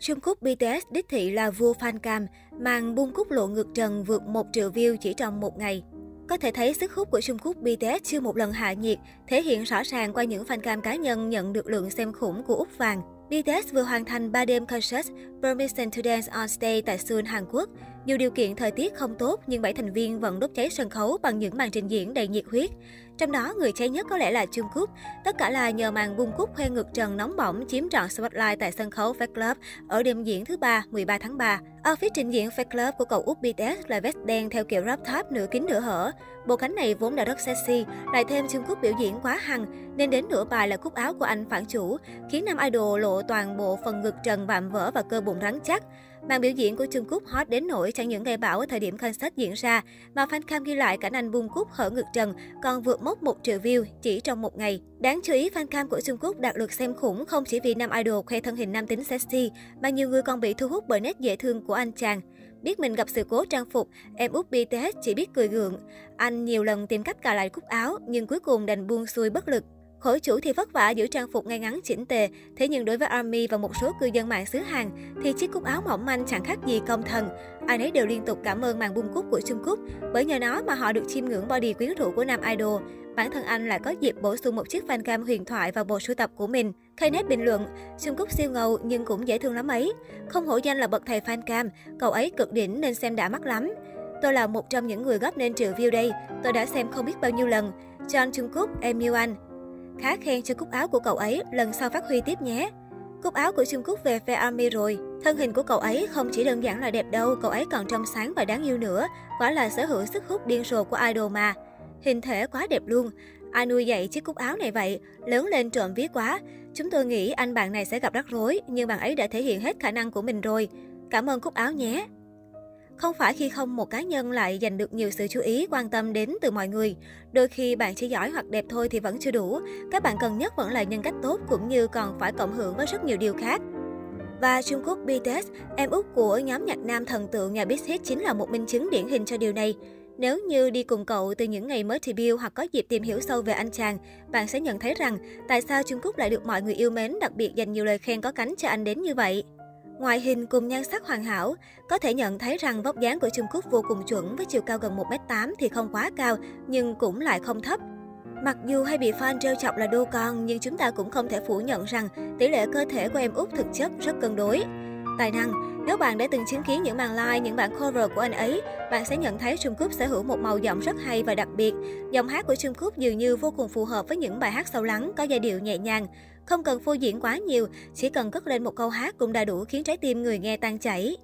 Jungkook BTS đích thị là vua fan cam, màn bung cúc lộ ngược trần vượt 1 triệu view chỉ trong một ngày. Có thể thấy sức hút của Jungkook BTS chưa một lần hạ nhiệt, thể hiện rõ ràng qua những fan cam cá nhân nhận được lượng xem khủng của Úc Vàng. BTS vừa hoàn thành 3 đêm concert Permission to Dance on Stage tại Seoul, Hàn Quốc. Dù điều kiện thời tiết không tốt, nhưng bảy thành viên vẫn đốt cháy sân khấu bằng những màn trình diễn đầy nhiệt huyết. Trong đó, người cháy nhất có lẽ là Jungkook. Tất cả là nhờ màn bung cúc khoe ngực trần nóng bỏng chiếm trọn spotlight tại sân khấu Fake Club ở đêm diễn thứ ba, 13 tháng 3. Outfit trình diễn Fake Club của cậu út BTS là vest đen theo kiểu wrap top nửa kín nửa hở. Bộ cánh này vốn đã rất sexy, lại thêm Jungkook biểu diễn quá hăng, nên đến nửa bài là cúc áo của anh phản chủ, khiến nam idol lộ toàn bộ phần ngực trần vạm vỡ và cơ bụng rắn chắc. Màn biểu diễn của Trung Quốc hot đến nỗi chẳng những gây bão ở thời điểm concert diễn ra, mà fan cam ghi lại cảnh anh bung cúc hở ngực trần còn vượt mốc 1 triệu view chỉ trong một ngày. Đáng chú ý, fan cam của Trung Quốc đạt lượt xem khủng không chỉ vì nam idol khoe thân hình nam tính sexy, mà nhiều người còn bị thu hút bởi nét dễ thương của anh chàng. Biết mình gặp sự cố trang phục, em út BTS chỉ biết cười gượng. Anh nhiều lần tìm cách cài lại cúc áo, nhưng cuối cùng đành buông xuôi bất lực. Khổ chủ thì vất vả giữ trang phục ngay ngắn chỉnh tề, thế nhưng đối với ARMY và một số cư dân mạng xứ Hàn thì chiếc cúc áo mỏng manh chẳng khác gì công thần. Ai nấy đều liên tục cảm ơn màn bung cúc của Trung Quốc, bởi nhờ nó mà họ được chiêm ngưỡng body quyến rũ của nam idol. Bản thân anh lại có dịp bổ sung một chiếc fan cam huyền thoại vào bộ sưu tập của mình. Knet bình luận, Trung Quốc siêu ngầu nhưng cũng dễ thương lắm ấy. Không hổ danh là bậc thầy fan cam, cậu ấy cực đỉnh nên xem đã mắt lắm. Tôi là một trong những người góp nên triệu view đây. Tôi đã xem không biết bao nhiêu lần. John Trung Quốc, em yêu anh. Khá khen cho cúc áo của cậu ấy, lần sau phát huy tiếp nhé. Cúc áo của Trung Quốc về Fair Army rồi. Thân hình của cậu ấy không chỉ đơn giản là đẹp đâu, cậu ấy còn trong sáng và đáng yêu nữa. Quả là sở hữu sức hút điên rồ của idol mà. Hình thể quá đẹp luôn. Ai nuôi dạy chiếc cúc áo này vậy? Lớn lên trộm vía quá. Chúng tôi nghĩ anh bạn này sẽ gặp rắc rối, nhưng bạn ấy đã thể hiện hết khả năng của mình rồi. Cảm ơn cúc áo nhé. Không phải khi không một cá nhân lại giành được nhiều sự chú ý, quan tâm đến từ mọi người. Đôi khi bạn chỉ giỏi hoặc đẹp thôi thì vẫn chưa đủ. Các bạn cần nhất vẫn là nhân cách tốt cũng như còn phải cộng hưởng với rất nhiều điều khác. Và Trung Quốc BTS, em út của nhóm nhạc nam thần tượng nhà Big Hit chính là một minh chứng điển hình cho điều này. Nếu như đi cùng cậu từ những ngày mới debut hoặc có dịp tìm hiểu sâu về anh chàng, bạn sẽ nhận thấy rằng tại sao Trung Quốc lại được mọi người yêu mến, đặc biệt dành nhiều lời khen có cánh cho anh đến như vậy. Ngoại hình cùng nhan sắc hoàn hảo, có thể nhận thấy rằng vóc dáng của Trung Quốc vô cùng chuẩn với chiều cao gần 1m8 thì không quá cao, nhưng cũng lại không thấp. Mặc dù hay bị fan trêu chọc là đô con, nhưng chúng ta cũng không thể phủ nhận rằng tỷ lệ cơ thể của em út thực chất rất cân đối. Tài năng, nếu bạn đã từng chứng kiến những màn live, những bản cover của anh ấy, bạn sẽ nhận thấy Trung Cúc sở hữu một màu giọng rất hay và đặc biệt. Giọng hát của Trung Cúc dường như vô cùng phù hợp với những bài hát sâu lắng, có giai điệu nhẹ nhàng. Không cần phô diễn quá nhiều, chỉ cần cất lên một câu hát cũng đã đủ khiến trái tim người nghe tan chảy.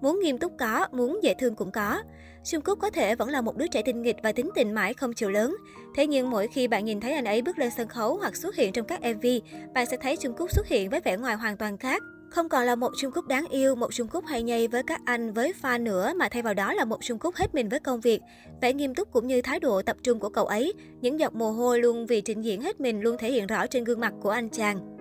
Muốn nghiêm túc có, muốn dễ thương cũng có. Trung Cúc có thể vẫn là một đứa trẻ tinh nghịch và tính tình mãi không chịu lớn. Thế nhưng mỗi khi bạn nhìn thấy anh ấy bước lên sân khấu hoặc xuất hiện trong các MV, bạn sẽ thấy Trung Cúc xuất hiện với vẻ ngoài hoàn toàn khác. Không còn là một Trung Quốc đáng yêu, một Trung Quốc hay nhây với các anh, với fan nữa, mà thay vào đó là một Trung Quốc hết mình với công việc. Vẻ nghiêm túc cũng như thái độ tập trung của cậu ấy, những giọt mồ hôi luôn vì trình diễn hết mình luôn thể hiện rõ trên gương mặt của anh chàng.